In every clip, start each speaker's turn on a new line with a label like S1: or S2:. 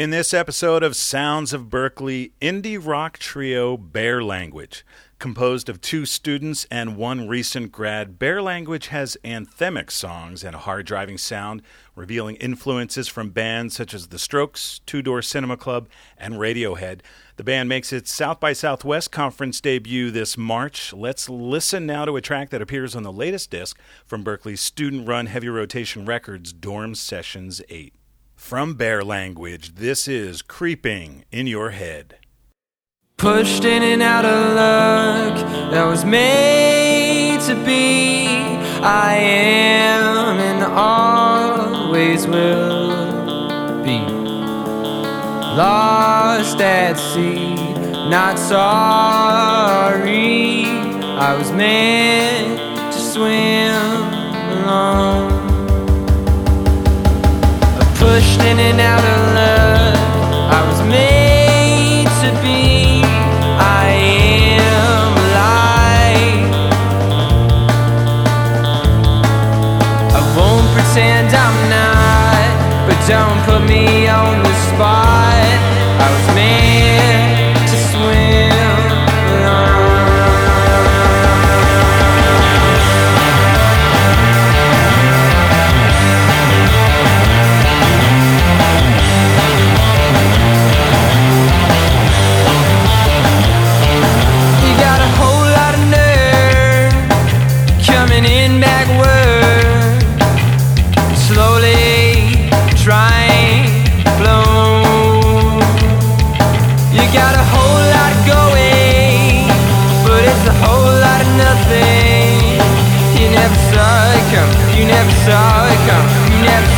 S1: In this episode of Sounds of Berklee, indie rock trio Bear Language. Composed of two students and one recent grad, Bear Language has anthemic songs and a hard driving sound, revealing influences from bands such as The Strokes, Two Door Cinema Club, and Radiohead. The band makes its South by Southwest conference debut this March. Let's listen now to a track that appears on the latest disc from Berklee's student run heavy rotation records, Dorm Sessions 8. From Bear Language, this is Creeping in Your Head.
S2: Pushed in and out of luck that was made to be. I am and always will be. Lost at sea, not sorry. I was meant to swim alone pushed in and out of love. I was made to be. I am alive. I won't pretend I'm not, but don't put me on the spot. You got a whole lot going, but it's a whole lot of nothing. You never saw it coming. You never saw it. You never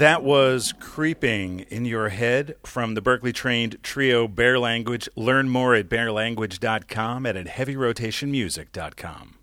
S1: That was Creeping in Your Head from the Berklee trained trio Bear Language. Learn more at bearlanguage.com and at heavyrotationmusic.com.